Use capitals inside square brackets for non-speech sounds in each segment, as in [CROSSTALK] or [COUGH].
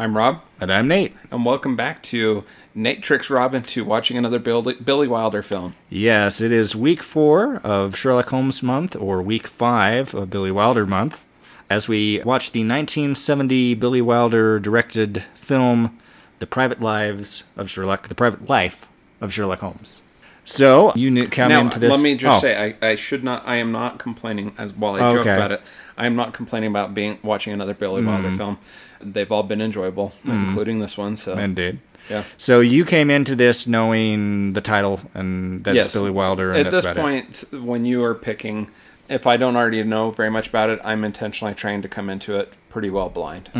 I'm Rob, And I'm Nate. and welcome back to Nate Tricks Rob into watching another Billy, Billy Wilder film. Yes, it is week four of Sherlock Holmes month, or week five of Billy Wilder month, as we watch the 1970 Billy Wilder directed film, The Private Lives of Sherlock, The Private Life of Sherlock Holmes. So, you come Now, into this. let me just oh, say, I, I should not, I am not complaining, as while I joke about it, I am not complaining about being watching another Billy Mm. Wilder film. They've all been enjoyable, including this one. So, Indeed. yeah. So, you came into this knowing the title and that's Yes. Billy Wilder, and At that's this about it. point, when you are picking, if I don't already know very much about it, I'm intentionally trying to come into it pretty well blind.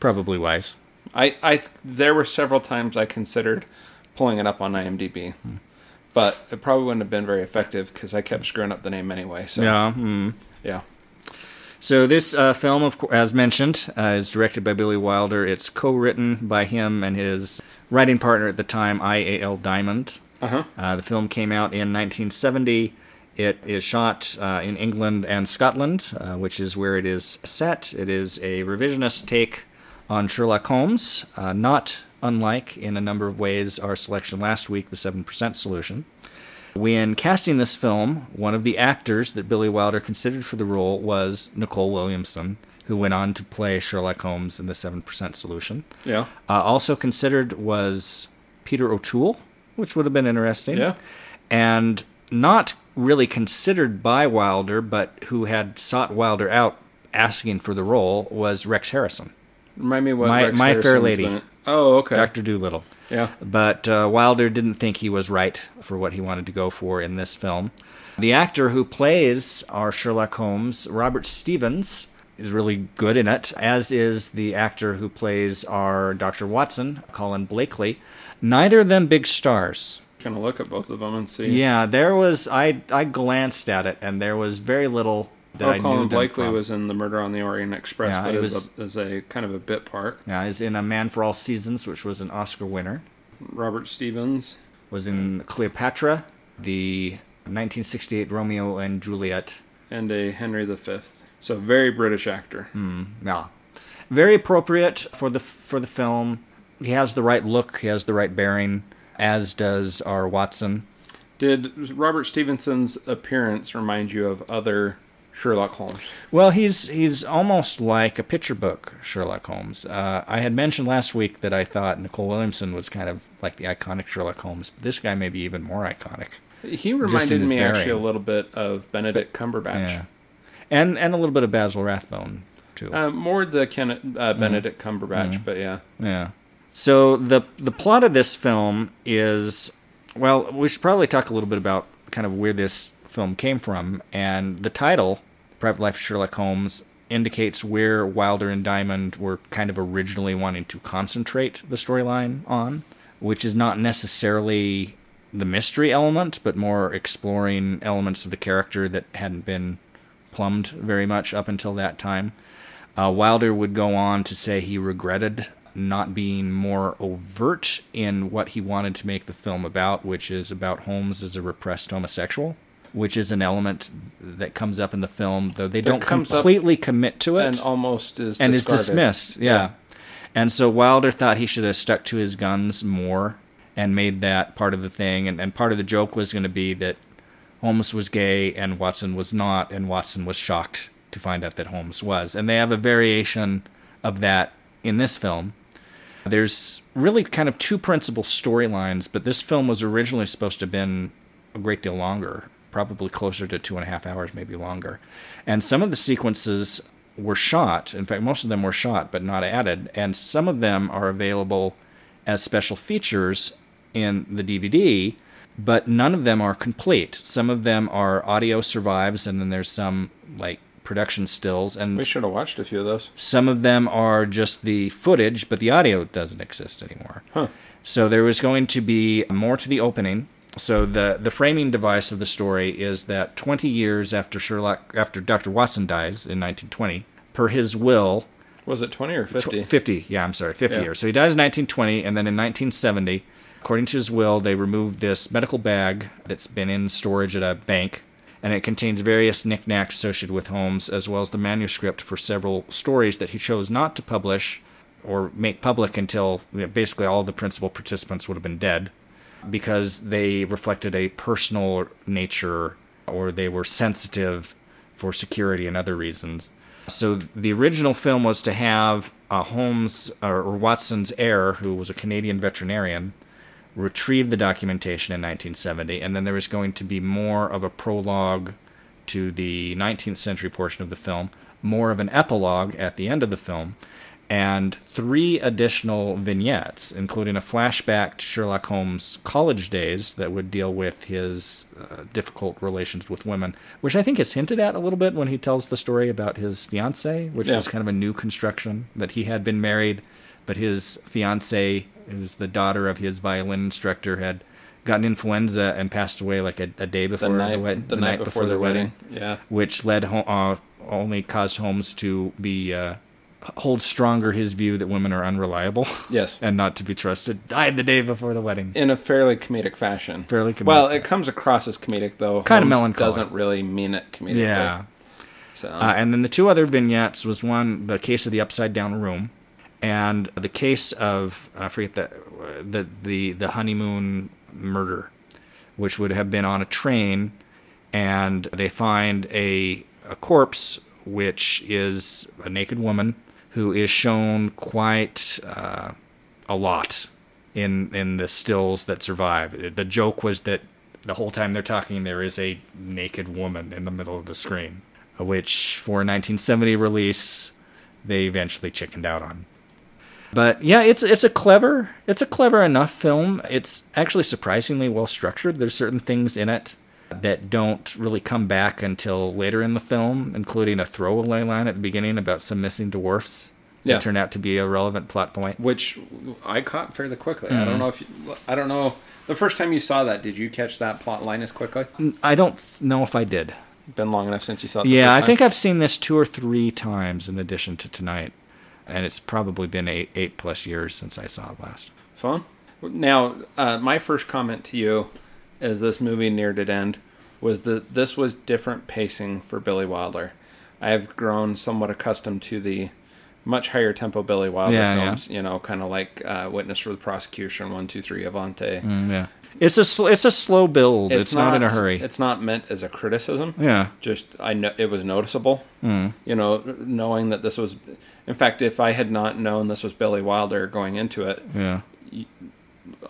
Probably wise. I, I there were several times I considered pulling it up on IMDb, but it probably wouldn't have been very effective because I kept screwing up the name anyway. So Yeah. mm. yeah. So this uh, film, of course, as mentioned, uh, is directed by Billy Wilder. It's co-written by him and his writing partner at the time, I. A. L. Diamond. Uh-huh. Uh, the film came out in 1970. It is shot uh, in England and Scotland, uh, which is where it is set. It is a revisionist take on Sherlock Holmes, uh, not unlike in a number of ways our selection last week, The 7% Solution. When casting this film, one of the actors that Billy Wilder considered for the role was Nicol Williamson, who went on to play Sherlock Holmes in The 7% Solution. Yeah. Uh, also considered was Peter O'Toole, which would have been interesting. Yeah. And not really considered by Wilder, but who had sought Wilder out asking for the role was Rex Harrison, Remind me what My- Rex My Fair Lady. been- Oh, okay. Dr. Dolittle. Yeah. But uh, Wilder didn't think he was right for what he wanted to go for in this film. The actor who plays our Sherlock Holmes, Robert Stevens, is really good in it, as is the actor who plays our Dr. Watson, Colin Blakely. Neither of them big stars. Gonna look at both of them and see. Yeah, there was I I glanced at it and there was very little that I Oh, knew Colin Blakely was in The Murder on the Orient Express, Yeah, but as, was- a, as a kind of a bit part. Yeah, he's in A Man for All Seasons, which was an Oscar winner. Robert Stevens. Was in Cleopatra, the 1968 Romeo and Juliet. and a Henry V. So very British actor. Hmm, yeah, very appropriate for the for the film. He has the right look. He has the right bearing, as does our Watson. Did Robert Stevenson's appearance remind you of other Sherlock Holmes? Well, he's he's almost like a picture book Sherlock Holmes. Uh, I had mentioned last week that I thought Nicol Williamson was kind of like the iconic Sherlock Holmes. but This guy may be even more iconic. He reminded me actually a little bit of Benedict Cumberbatch. Yeah, and and a little bit of Basil Rathbone too. Uh, more the Kenneth, uh, Mm. Benedict Cumberbatch, but yeah. Yeah. So the the plot of this film is well, we should probably talk a little bit about kind of where this film came from, and the title, Private Life of Sherlock Holmes, indicates where Wilder and Diamond were kind of originally wanting to concentrate the storyline on, which is not necessarily the mystery element, but more exploring elements of the character that hadn't been plumbed very much up until that time. Uh, Wilder would go on to say he regretted not being more overt in what he wanted to make the film about, which is about Holmes as a repressed homosexual, which is an element that comes up in the film, though they don't completely commit to it And almost is and is discarded. dismissed. Yeah. And so Wilder thought he should have stuck to his guns more and made that part of the thing. And, and part of the joke was going to be that Holmes was gay and Watson was not, and Watson was shocked to find out that Holmes was. And they have a variation of that in this film. There's really kind of two principal storylines, but this film was originally supposed to have been a great deal longer, probably closer to two and a half hours, maybe longer. And some of the sequences were shot. In fact, most of them were shot, but not added. And some of them are available as special features in the DVD, but none of them are complete. Some of them are audio survives, and then there's some like production stills, and We should have watched a few of those. some of them are just the footage, but the audio doesn't exist anymore. Huh. So there was going to be more to the opening. So the the framing device of the story is that 20 years after Sherlock, after Dr. Watson dies in 1920, per his will, Was it 20 or 50? 50. Yeah, I'm sorry, 50 Yeah. years. So he dies in 1920, and then in 1970, according to his will, they removed this medical bag that's been in storage at a bank, and it contains various knickknacks associated with Holmes, as well as the manuscript for several stories that he chose not to publish or make public until you know, basically all the principal participants would have been dead because they reflected a personal nature or they were sensitive for security and other reasons. So the original film was to have uh, Holmes or, or Watson's heir, who was a Canadian veterinarian, retrieve the documentation in 1970, and then there was going to be more of a prologue to the 19th century portion of the film, more of an epilogue at the end of the film, and three additional vignettes, including a flashback to Sherlock Holmes' college days that would deal with his uh, difficult relations with women, which I think is hinted at a little bit when he tells the story about his fiancee, which Yeah. is kind of a new construction that he had been married, but his fiancee, who's the daughter of his violin instructor, had gotten influenza and passed away like a, a day The before night, the, the, wed- night, before, their wedding. Yeah. which led uh, only caused Holmes to be uh, hold stronger his view that women are unreliable Yes. [LAUGHS] and not to be trusted. Died the day before the wedding. In a fairly comedic fashion. Fairly comedic. Well, it comes across as comedic though. Kinda Holmes melancholic. Doesn't really mean it comedically. yeah. So Uh, and then the two other vignettes was one the case of the upside down room, and the case of I forget the the the the honeymoon murder, which would have been on a train, and they find a a corpse which is a naked woman who is shown quite uh, a lot in in the stills that survive. The joke was that the whole time they're talking, there is a naked woman in the middle of the screen, which for a 1970 release, they eventually chickened out on. But yeah, it's it's a clever it's a clever enough film. It's actually surprisingly well structured. There's certain things in it that don't really come back until later in the film, including a throwaway line at the beginning about some missing dwarfs. Yeah. That turned out to be a relevant plot point. which I caught fairly quickly. I Mm. don't know if you, I don't know the first time you saw that. Did you catch that plot line as quickly? I don't know if I did. Been long enough since you saw. it Yeah, I think I've seen this two or three times in addition to tonight, and it's probably been eight eight plus years since I saw it last. Fun. Now, uh, my first comment to you as this movie neared its end was that this was different pacing for Billy Wilder. I have grown somewhat accustomed to the much higher tempo Billy Wilder Yeah, yeah. films. You know, kind of like uh, Witness for the Prosecution, One, Two, Three, Avanti. Mm, yeah, it's a sl- it's a slow build. It's, not, in a hurry. It's not meant as a criticism. yeah, Just I know it was noticeable. mm, You know, knowing that this was, in fact, if I had not known this was Billy Wilder going into it, yeah.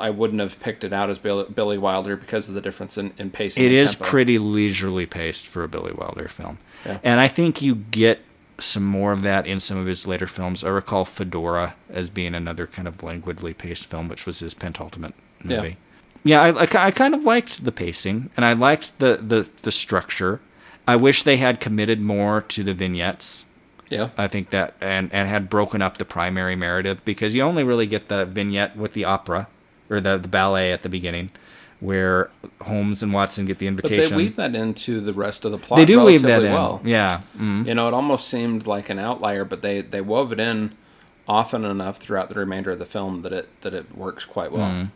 I wouldn't have picked it out as Billy, Billy Wilder because of the difference in, in pacing. It is tempo. pretty leisurely paced for a Billy Wilder film, Yeah. and I think you get some more of that in some of his later films. I recall Fedora as being another kind of languidly paced film, which was his penultimate movie. Yeah, I, I, I kind of liked the pacing, and I liked the, the, the structure. I wish they had committed more to the vignettes. Yeah, I think that and and had broken up the primary narrative because you only really get the vignette with the opera or the the ballet at the beginning, where Holmes and Watson get the but they invitation. weave that into the rest of the plot. They do weave that in. well. Yeah. Mm. You know, it almost seemed like an outlier, but they they wove it in often enough throughout the remainder of the film that it that it works quite well. Mm.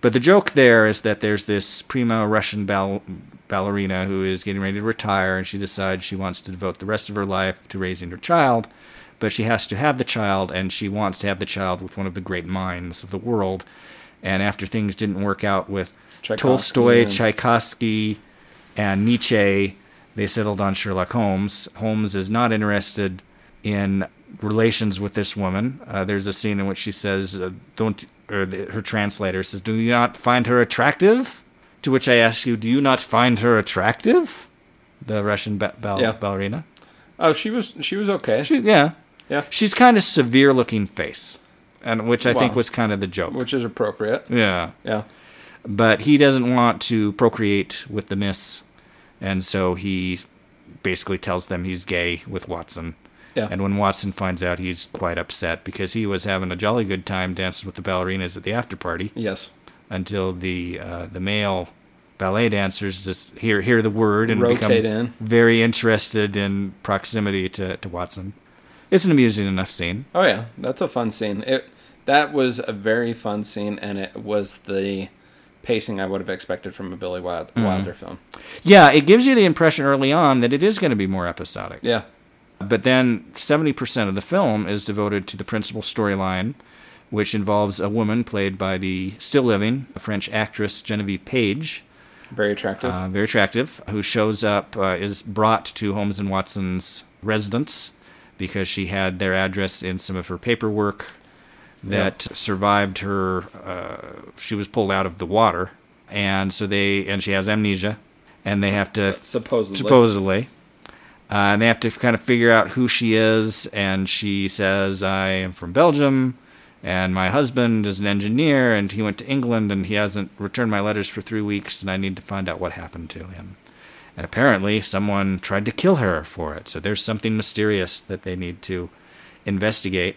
But the joke there is that there's this prima Russian ball- ballerina who is getting ready to retire, and she decides she wants to devote the rest of her life to raising her child. But she has to have the child, and she wants to have the child with one of the great minds of the world. And after things didn't work out with Tchaikovsky Tolstoy, and- Tchaikovsky, and Nietzsche, they settled on Sherlock Holmes. Holmes is not interested in relations with this woman. Uh, there's a scene in which she says, uh, "Don't," or the, her translator says, "Do you not find her attractive?" To which I ask you, "Do you not find her attractive?" The Russian ba- ball- Yeah. ballerina. Oh, she was she was okay. She, yeah, yeah, she's kind of severe looking face, and which I think was kind of the joke. which is appropriate. yeah, Yeah, but he doesn't want to procreate with the miss, and so he basically tells them he's gay with Watson. yeah, And when Watson finds out, he's quite upset because he was having a jolly good time dancing with the ballerinas at the after party yes. until the uh, the male ballet dancers just hear hear the word and Rotate become in. very interested in proximity to, to Watson. It's an amusing enough scene. Oh yeah, that's a fun scene. It that was a very fun scene, and it was the pacing I would have expected from a Billy Mm-hmm. Wilder film. Yeah, it gives you the impression early on that it is going to be more episodic. Yeah, But then 70% of the film is devoted to the principal storyline, which involves a woman played by the still living French actress Genevieve Page, Very attractive. uh, very attractive, who shows up, uh, is brought to Holmes and Watson's residence because she had their address in some of her paperwork that survived her. Uh, she was pulled out of the water, and so they and she has amnesia, and they have to supposedly. supposedly. Uh, and they have to kind of figure out who she is, and she says, "I am from Belgium, and my husband is an engineer, and he went to England, and he hasn't returned my letters for three weeks, and I need to find out what happened to him." And apparently, someone tried to kill her for it. So there's something mysterious that they need to investigate.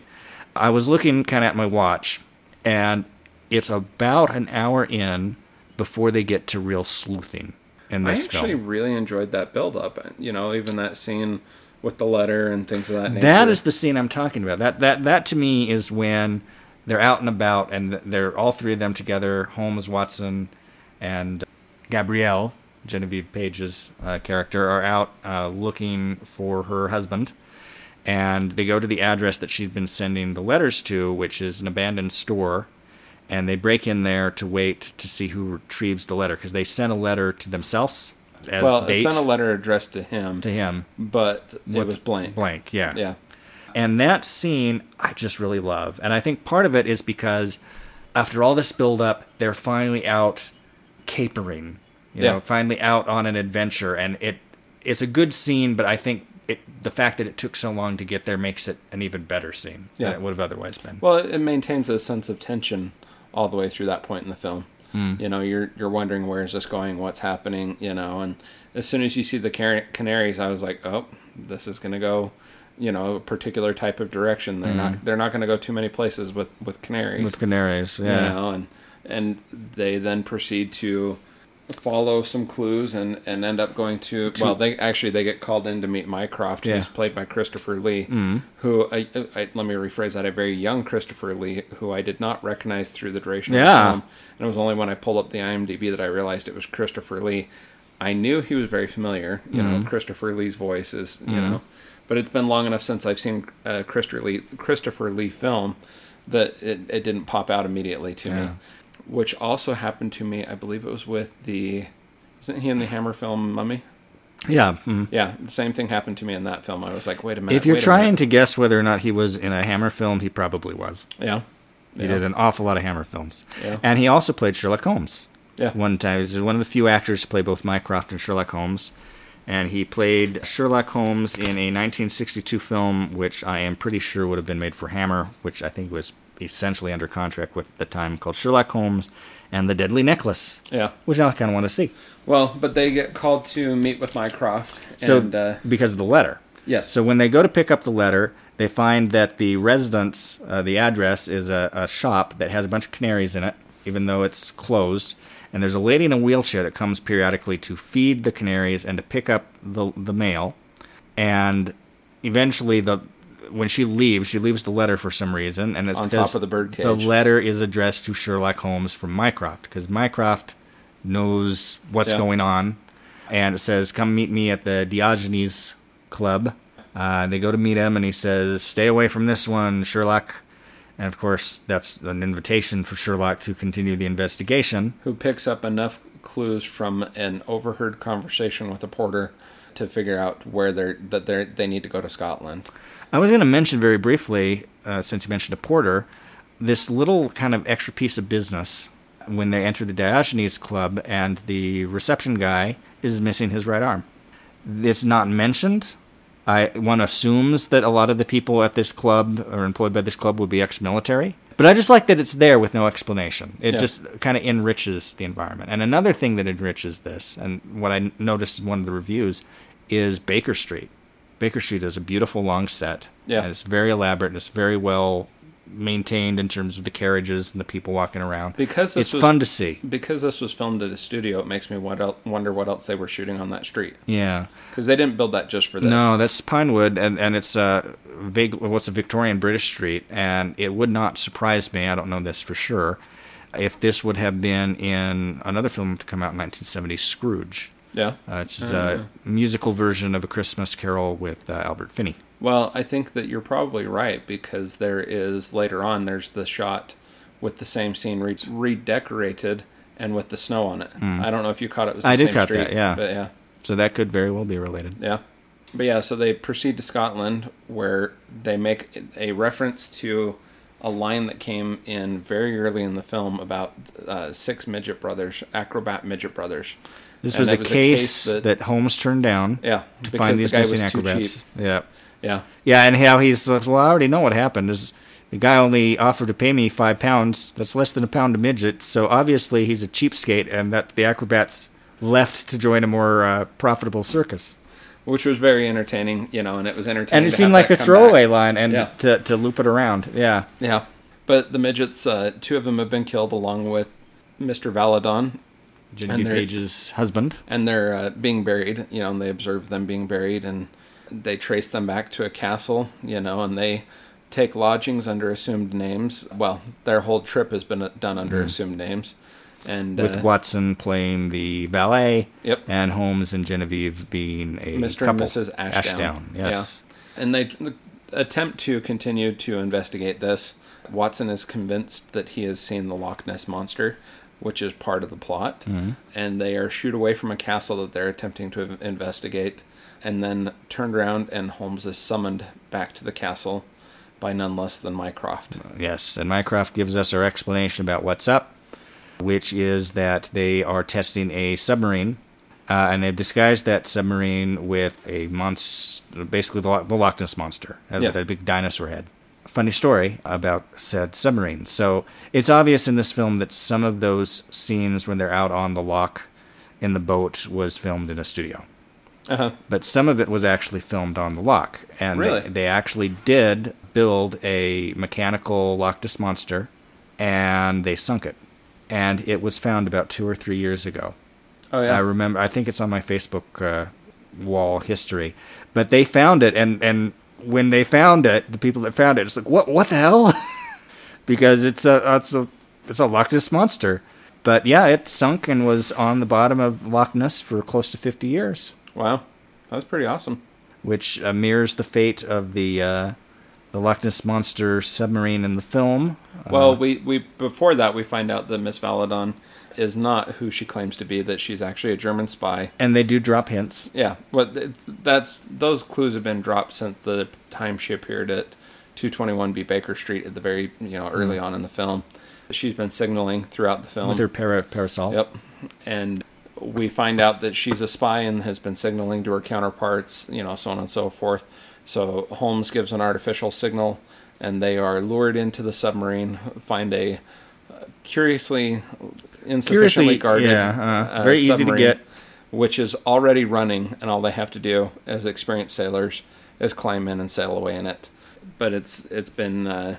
I was looking kind of at my watch, and it's about an hour in before they get to real sleuthing in this I actually film. really enjoyed that build up. You know, even that scene with the letter and things of that nature. That is the scene I'm talking about. That that that to me is when they're out and about and they're all three of them together. Holmes, Watson, and Gabrielle, Genevieve Page's uh, character, are out uh, looking for her husband, and they go to the address that she's been sending the letters to, which is an abandoned store. And they break in there to wait to see who retrieves the letter because they sent a letter to themselves as well, bait sent a letter addressed to him, to him. but it with was blank. Blank, yeah. Yeah. And that scene, I just really love. And I think part of it is because after all this build up, they're finally out capering. You Yeah. know, finally out on an adventure. And it it's a good scene, but I think it the fact that it took so long to get there makes it an even better scene Yeah. than it would have otherwise been. Well, it maintains a sense of tension all the way through that point in the film. Hmm. You know, you're you're wondering where is this going, what's happening, you know, and as soon as you see the canaries, I was like, oh, this is going to go, you know, a particular type of direction. They're not they're not going to go too many places with with canaries. Hmm. With canaries, you yeah. know, and and they then proceed to follow some clues and and end up going to well they actually they get called in to meet Mycroft Yeah. who's played by Christopher Lee Mm. who I, I let me rephrase that a very young Christopher Lee who I did not recognize through the duration of Yeah. the film and it was only when I pulled up the IMDb that I realized it was Christopher Lee I knew he was very familiar you Mm-hmm. know Christopher Lee's voice is you know but it's been long enough since I've seen uh, Christopher Lee Christopher Lee film that it, it didn't pop out immediately to me. Which also happened to me. I believe it was with the. Isn't he in the Hammer film Mummy? Yeah. mm. Yeah, the same thing happened to me in that film. I was like, wait a minute. If you're trying to guess whether or not he was in a Hammer film, he probably was. yeah, He yeah. did an awful lot of Hammer films. Yeah. And he also played Sherlock Holmes. Yeah. One time. He's one of the few actors to play both Mycroft and Sherlock Holmes. And he played Sherlock Holmes in a 1962 film, which I am pretty sure would have been made for Hammer, which I think was essentially under contract with the time, called Sherlock Holmes and the Deadly Necklace, yeah. which I kind of want to see. Well, but they get called to meet with Mycroft, So, uh, because of the letter. yes, So when they go to pick up the letter, they find that the residence, uh, the address, is a, a shop that has a bunch of canaries in it, even though it's closed. And there's a lady in a wheelchair that comes periodically to feed the canaries and to pick up the the mail. And eventually, the when she leaves, she leaves the letter for some reason, and it's On top of the birdcage. The letter is addressed to Sherlock Holmes from Mycroft because Mycroft knows what's Yeah. going on, and it says, "Come meet me at the Diogenes Club." Uh, they go to meet him, and he says, "Stay away from this one, Sherlock." And of course, that's an invitation for Sherlock to continue the investigation. who picks up enough clues from an overheard conversation with a porter to figure out where they're that they they need to go to Scotland. I was going to mention very briefly, uh, since you mentioned a porter, this little kind of extra piece of business when they enter the Diogenes Club and the reception guy is missing his right arm. It's not mentioned. I one assumes that a lot of the people at this club or employed by this club would be ex-military, but I just like that it's there with no explanation. It Yeah. just kind of enriches the environment. And another thing that enriches this, and what I noticed in one of the reviews, is Baker Street. Baker Street is a beautiful long set. Yeah. And it's very elaborate and it's very well maintained in terms of the carriages and the people walking around. Because this it's was- fun to see. Because this was filmed at a studio, it makes me wonder what else they were shooting on that street. Yeah. Because they didn't build that just for this. No, that's Pinewood, and and it's uh, vague. What's a Victorian British street, and it would not surprise me. I don't know this for sure. If this would have been in another film to come out in 1970, Scrooge, Yeah. uh, which is a musical version of A Christmas Carol with uh, Albert Finney. Well, I think that you're probably right because there is later on there's the shot with the same scene re- redecorated and with the snow on it. I don't know if you caught it. it was the. I did same caught street, that, yeah. But yeah, So that could very well be related. yeah, but yeah. So they proceed to Scotland where they make a reference to a line that came in very early in the film about uh, six midget brothers, acrobat midget brothers. This And was, a, case that, Holmes turned down Yeah, to find the these guy missing was acrobats. Yeah. Yeah, Yeah, and how he's like, well, I already know what happened. Is the guy only offered to pay me five pounds? That's less than a pound a midget. So obviously he's a cheapskate, and that the acrobats left to join a more uh, profitable circus. Which was very entertaining, you know, and it was entertaining. And it to seemed have like a throwaway back. line, and Yeah. to to loop it around. Yeah, Yeah, but the midgets, uh, two of them have been killed along with Mr. Valadon, Genevieve Page's husband. and they're uh, being buried. You know, and they observe them being buried, and they trace them back to a castle. You know, and they take lodgings under assumed names. Well, their whole trip has been done under assumed names, and with uh, Watson playing the valet, Yep. and Holmes and Genevieve being a Mr. couple. and Mrs. Ashdown. yes. And they attempt to continue to investigate this. Watson is convinced that he has seen the Loch Ness monster, which is part of the plot. And they are shooed away from a castle that they're attempting to investigate, and then turned around, and Holmes is summoned back to the castle by none less than Mycroft. Yes, and Mycroft gives us our explanation about what's up, which is that they are testing a submarine, uh, and they've disguised that submarine with a monster, basically the, Lo- the Loch Ness monster, uh, Yeah. that big dinosaur head. Funny story about said submarine. So it's obvious in this film that some of those scenes when they're out on the loch in the boat was filmed in a studio Uh-huh. but some of it was actually filmed on the loch. And Really? they, they actually did build a mechanical Loch Ness monster, and they sunk it. And it was found about two or three years ago. Oh, yeah. I remember. I think it's on my Facebook uh, wall history. But they found it, and and when they found it, the people that found it, it's like, what what the hell? [LAUGHS] because it's a it's a it's a Loch Ness monster. But yeah, it sunk and was on the bottom of Loch Ness for close to fifty years wow. That's pretty awesome. which uh, mirrors the fate of the uh, the Loch Ness monster submarine in the film. Well, Uh, we, we before that we find out that Miss Valadon is not who she claims to be. That she's actually a German spy. and they do drop hints. Yeah, but it's, that's those clues have been dropped since the time she appeared at 221B Baker Street at the very you know early on in the film. She's been signaling throughout the film. with her para- parasol. Yep, and we find out that she's a spy and has been signaling to her counterparts, you know, so on and so forth. So Holmes gives an artificial signal, and they are lured into the submarine. Find a uh, curiously insufficiently Curiously, guarded, yeah, uh, uh, very easy to get. which is already running, and all they have to do as experienced sailors is climb in and sail away in it. But it's it's been uh,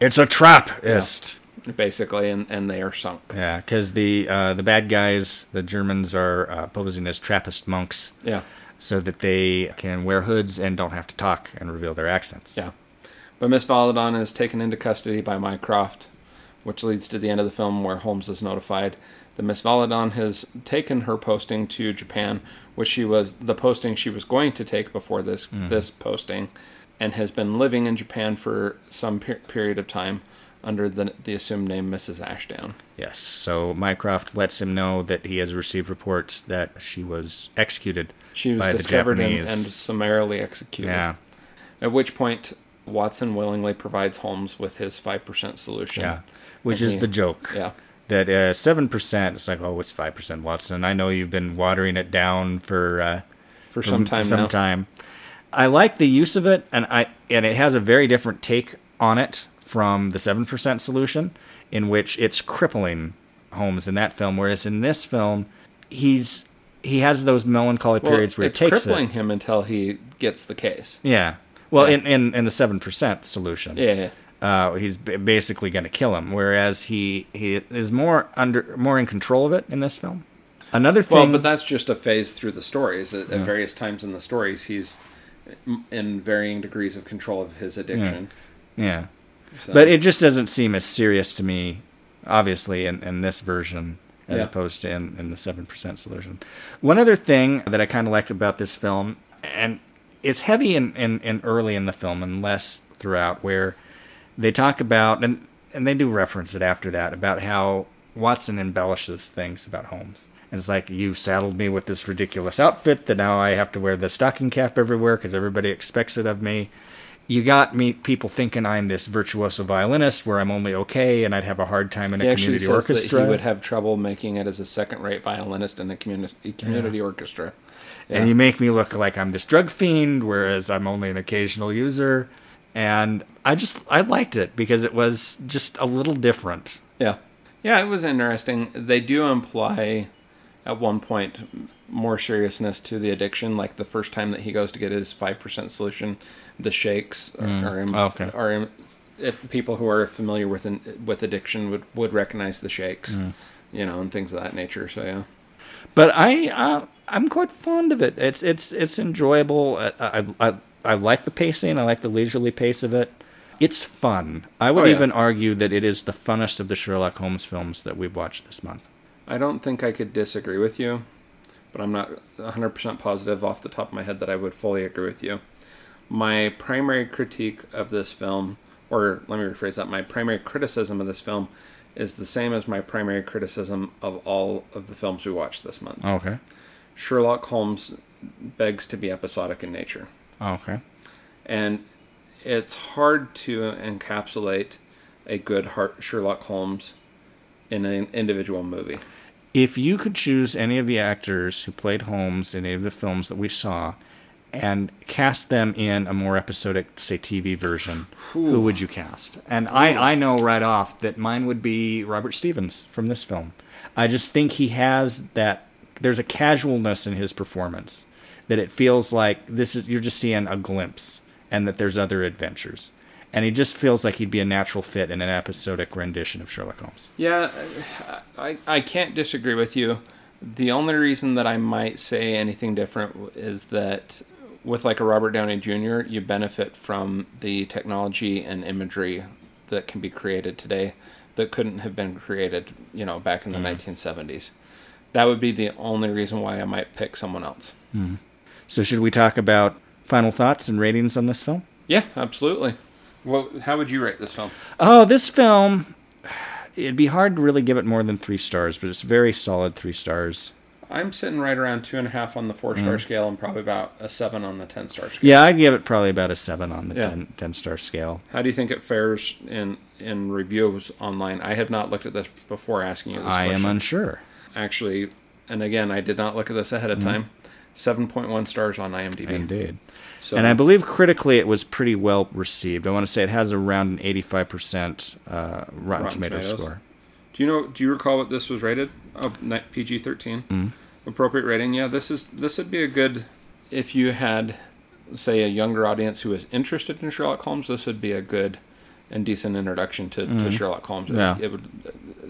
It's a trapist. basically, and, and they are sunk. Yeah, because the uh, the bad guys, the Germans, are uh, posing as Trappist monks, Yeah. So that they can wear hoods and don't have to talk and reveal their accents. Yeah. But Miss Valadon is taken into custody by Mycroft, which leads to the end of the film where Holmes is notified that Miss Valadon has taken her posting to Japan, which she was the posting she was going to take before this mm-hmm. this posting, and has been living in Japan for some per- period of time under the the assumed name Mrs. Ashdown. Yes. So Mycroft lets him know that he has received reports that she was executed. She was by the discovered and, and summarily executed. Yeah. At which point Watson willingly provides Holmes with his five percent solution. Yeah. Which And is he- the joke. Yeah. that uh, seven percent. It's like, oh, it's five percent, Watson. I know you've been watering it down for uh, For some time some now. time. I like the use of it, and I and it has a very different take on it from the seven percent solution, in which it's crippling Holmes in that film, whereas in this film, he's he has those melancholy Well, periods where it's it takes crippling it. him until he gets the case. Yeah. Well, Yeah. in, in in the seven percent solution, Yeah, uh, he's b- basically going to kill him. Whereas he he is more under more in control of it in this film. Another thing, well, but that's just a phase through the stories. At, at various times in the stories, he's in varying degrees of control of his addiction. yeah, So- but it just doesn't seem as serious to me, obviously, in, in this version as Yeah. opposed to in, in the seven percent solution. One other thing that I kind of liked about this film, and it's heavy in, in, in early in the film and less throughout, where they talk about and and they do reference it after that about how Watson embellishes things about Holmes. And it's like you saddled me with this ridiculous outfit that now I have to wear the stocking cap everywhere because everybody expects it of me. You got me people thinking I'm this virtuoso violinist where I'm only okay and I'd have a hard time in a He actually community orchestra. he would have trouble making it as a second-rate violinist in a community community orchestra. Yeah. and you make me look like I'm this drug fiend, whereas I'm only an occasional user. And I just I liked it because it was just a little different. Yeah. Yeah, it was interesting. They do imply at one point more seriousness to the addiction, like the first time that he goes to get his 5% solution, the shakes are, are, im- Oh, okay. are im- if people who are familiar with an, with addiction would, would recognize the shakes, you know, and things of that nature. So, yeah. But I uh, I'm quite fond of it. It's it's it's enjoyable. I, I I I like the pacing. I like the leisurely pace of it. It's fun. I would Oh, yeah. even argue that it is the funnest of the Sherlock Holmes films that we've watched this month. I don't think I could disagree with you, but I'm not 100% positive off the top of my head that I would fully agree with you. My primary critique of this film, or let me rephrase that, my primary criticism of this film is the same as my primary criticism of all of the films we watched this month. Oh, okay. Sherlock Holmes begs to be episodic in nature. Oh, okay. And it's hard to encapsulate a good Sherlock Holmes in an individual movie. If you could choose any of the actors who played Holmes in any of the films that we saw and cast them in a more episodic, say, TV version, who would you cast? And I, I know right off that mine would be Robert Stevens from this film. I just think he has that, there's a casualness in his performance that it feels like this is, you're just seeing a glimpse and that there's other adventures. And he just feels like he'd be a natural fit in an episodic rendition of Sherlock Holmes. Yeah, I, I can't disagree with you. The only reason that I might say anything different is that with like a Robert Downey Jr., you benefit from the technology and imagery that can be created today that couldn't have been created, you know, back in the mm-hmm. 1970s. That would be the only reason why I might pick someone else. Mm-hmm. So, should we talk about final thoughts and ratings on this film? Yeah, absolutely. Well, how would you rate this film? Oh, this film, it'd be hard to really give it more than three stars, but it's very solid three stars. I'm sitting right around two and a half on the four star mm. scale and probably about a seven on the 10 star scale. Yeah, I'd give it probably about a seven on the Yeah. ten 10, star scale. How do you think it fares in in reviews online? I have not looked at this before asking you this question. I question. am unsure. Actually, and again, I did not look at this ahead of mm. time. 7.1 stars on IMDb. Indeed. So, And I believe critically it was pretty well received. I want to say it has around an 85% uh, Rotten, Rotten Tomatoes, Tomatoes. score. do you know? Do you recall what this was rated? Oh, PG 13. Mm-hmm. Appropriate rating. Yeah, this is this would be a good if you had, say, a younger audience who is interested in Sherlock Holmes. This would be a good and decent introduction to, to Sherlock Holmes. Mm-hmm. Yeah. It, would uh,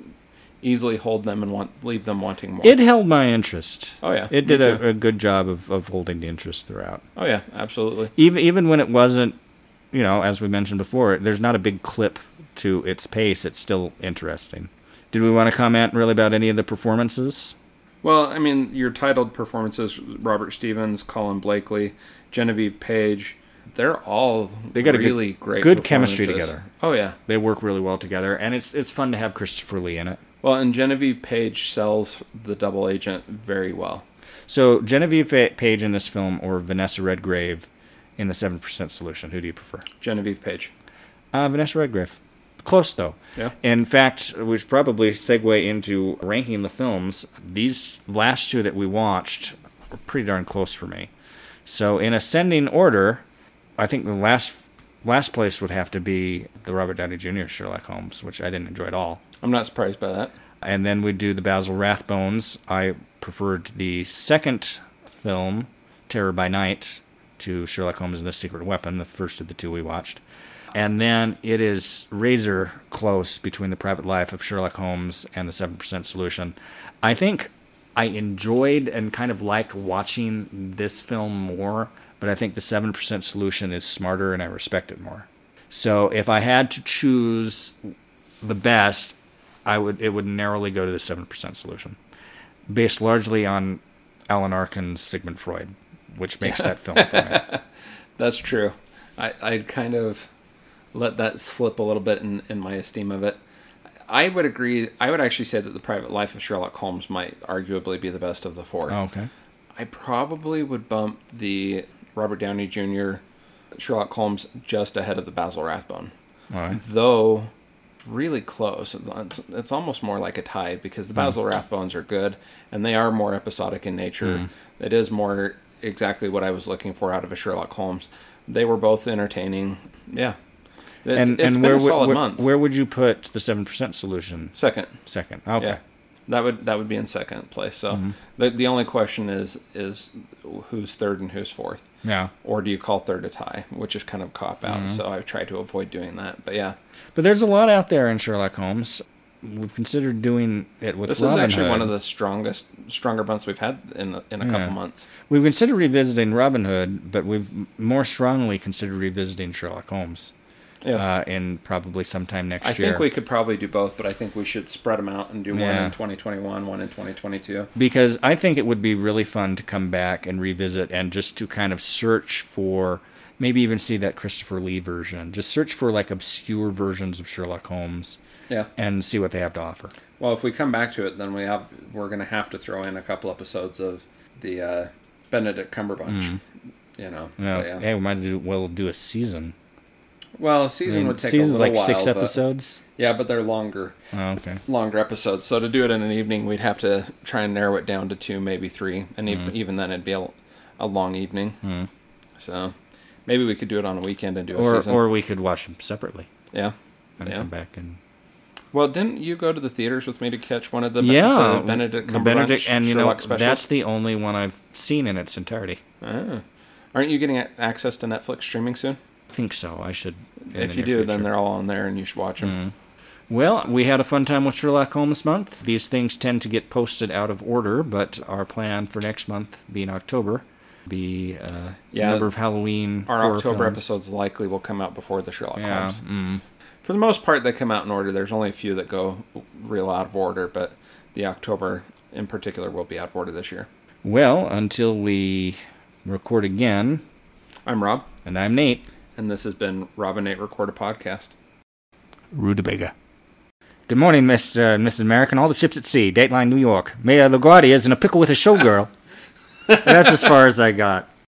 easily hold them and want leave them wanting more. It held my interest. oh yeah, It did a, a good job of, of holding the interest throughout. Oh yeah, absolutely. even even when it wasn't, you know, as we mentioned before, there's not a big clip to its pace. It's still interesting. Did we want to comment really about any of the performances? Well, I mean, your titled performances: Robert Stevens, Colin Blakely, Genevieve Page. They're all They got a good- really great, good chemistry together. Oh yeah. They work really well together, and it's it's fun to have Christopher Lee in it. Well, and Genevieve Page sells the double agent very well. So Genevieve Page in this film, or Vanessa Redgrave in the Seven Percent Solution. Who do you prefer? Genevieve Page. Uh, Vanessa Redgrave. Close though. Yeah. In fact, we should probably segue into ranking the films. These last two that we watched were pretty darn close for me. So, in ascending order, I think the last last place would have to be the Robert Downey Jr. Sherlock Holmes, which I didn't enjoy at all. I'm not surprised by that. And then we do the Basil Rathbones. I preferred the second film, Terror by Night, to Sherlock Holmes and the Secret Weapon, the first of the two we watched. And then it is razor close between the private life of Sherlock Holmes and the 7% solution. I think I enjoyed and kind of liked watching this film more, but I think the 7% solution is smarter and I respect it more. So if I had to choose the best, I would it would narrowly go to the 7% solution, based largely on Alan Arkin's Sigmund Freud. which makes that film for me. [LAUGHS] That's true. I I kind of let that slip a little bit in, in my esteem of it. I would agree. I would actually say that the Private Life of Sherlock Holmes might arguably be the best of the four. Oh, okay. I probably would bump the Robert Downey Jr. Sherlock Holmes just ahead of the Basil Rathbone, right. though really close. It's, it's almost more like a tie because the Hmm. Basil Rathbones are good and they are more episodic in nature. Hmm. It is more exactly what I was looking for out of a Sherlock Holmes. They were both entertaining. Yeah, it's, and it's and where a would solid where, month. where would you put the seven percent solution? Second, Second. Okay. yeah, that would that would be in second place. So Mm-hmm. the the only question is is who's third and who's fourth. Yeah. or do you call third a tie, which is kind of cop out. Mm-hmm. So I've tried to avoid doing that. But yeah, But there's a lot out there in Sherlock Holmes. We've considered doing it with this Robin is actually Hood. one of the strongest, stronger months we've had in the, in a Yeah. couple months. We've considered revisiting Robin Hood, but we've more strongly considered revisiting Sherlock Holmes. Yeah, Uh, in probably sometime next I year. I think we could probably do both, but I think we should spread them out and do one in 2021, one in 2022. because I think it would be really fun to come back and revisit and just to kind of search for maybe even see that Christopher Lee version. Just search for like obscure versions of Sherlock Holmes Yeah. and see what they have to offer. Well, if we come back to it, then we have we're going to have to throw in a couple episodes of the uh, Benedict Cumberbatch. You know, Mm. Yeah, yeah. hey, we might do well do a season. Well, a I season mean, would take season's a little like while, six but- episodes. Yeah, but they're longer. Oh, okay. longer episodes. So to do it in an evening, we'd have to try and narrow it down to two, maybe three, and Mm-hmm. even then it'd be a, a long evening. So maybe we could do it on a weekend and do a Or season. or we could watch them separately yeah, and yeah. come back and Well, didn't you go to the theaters with me to catch one of the, yeah, the Benedict the Benedict, and you know Sherlock specials? that's the only one I've seen in its entirety. Ah. Aren't you getting access to Netflix streaming soon? I think so. I should. if the you do, then they're all on there, and you should watch them. Well, we had a fun time with Sherlock Holmes month. These things tend to get posted out of order, but our plan for next month, being October, be uh, Yeah, number of Halloween. Our October films. episodes likely will come out before the Sherlock Yeah. Holmes. Mm. For the most part, they come out in order. There's only a few that go real out of order, but the October in particular will be out of order this year. Well, until we record again, I'm Rob, and I'm Nate. And this has been Rob and Nate Record a Podcast. Rutabaga. Good morning, Mr. and Mrs. American. All the ships at sea, Dateline, New York. Mayor LaGuardia is in a pickle with a showgirl. [LAUGHS] That's as far as I got.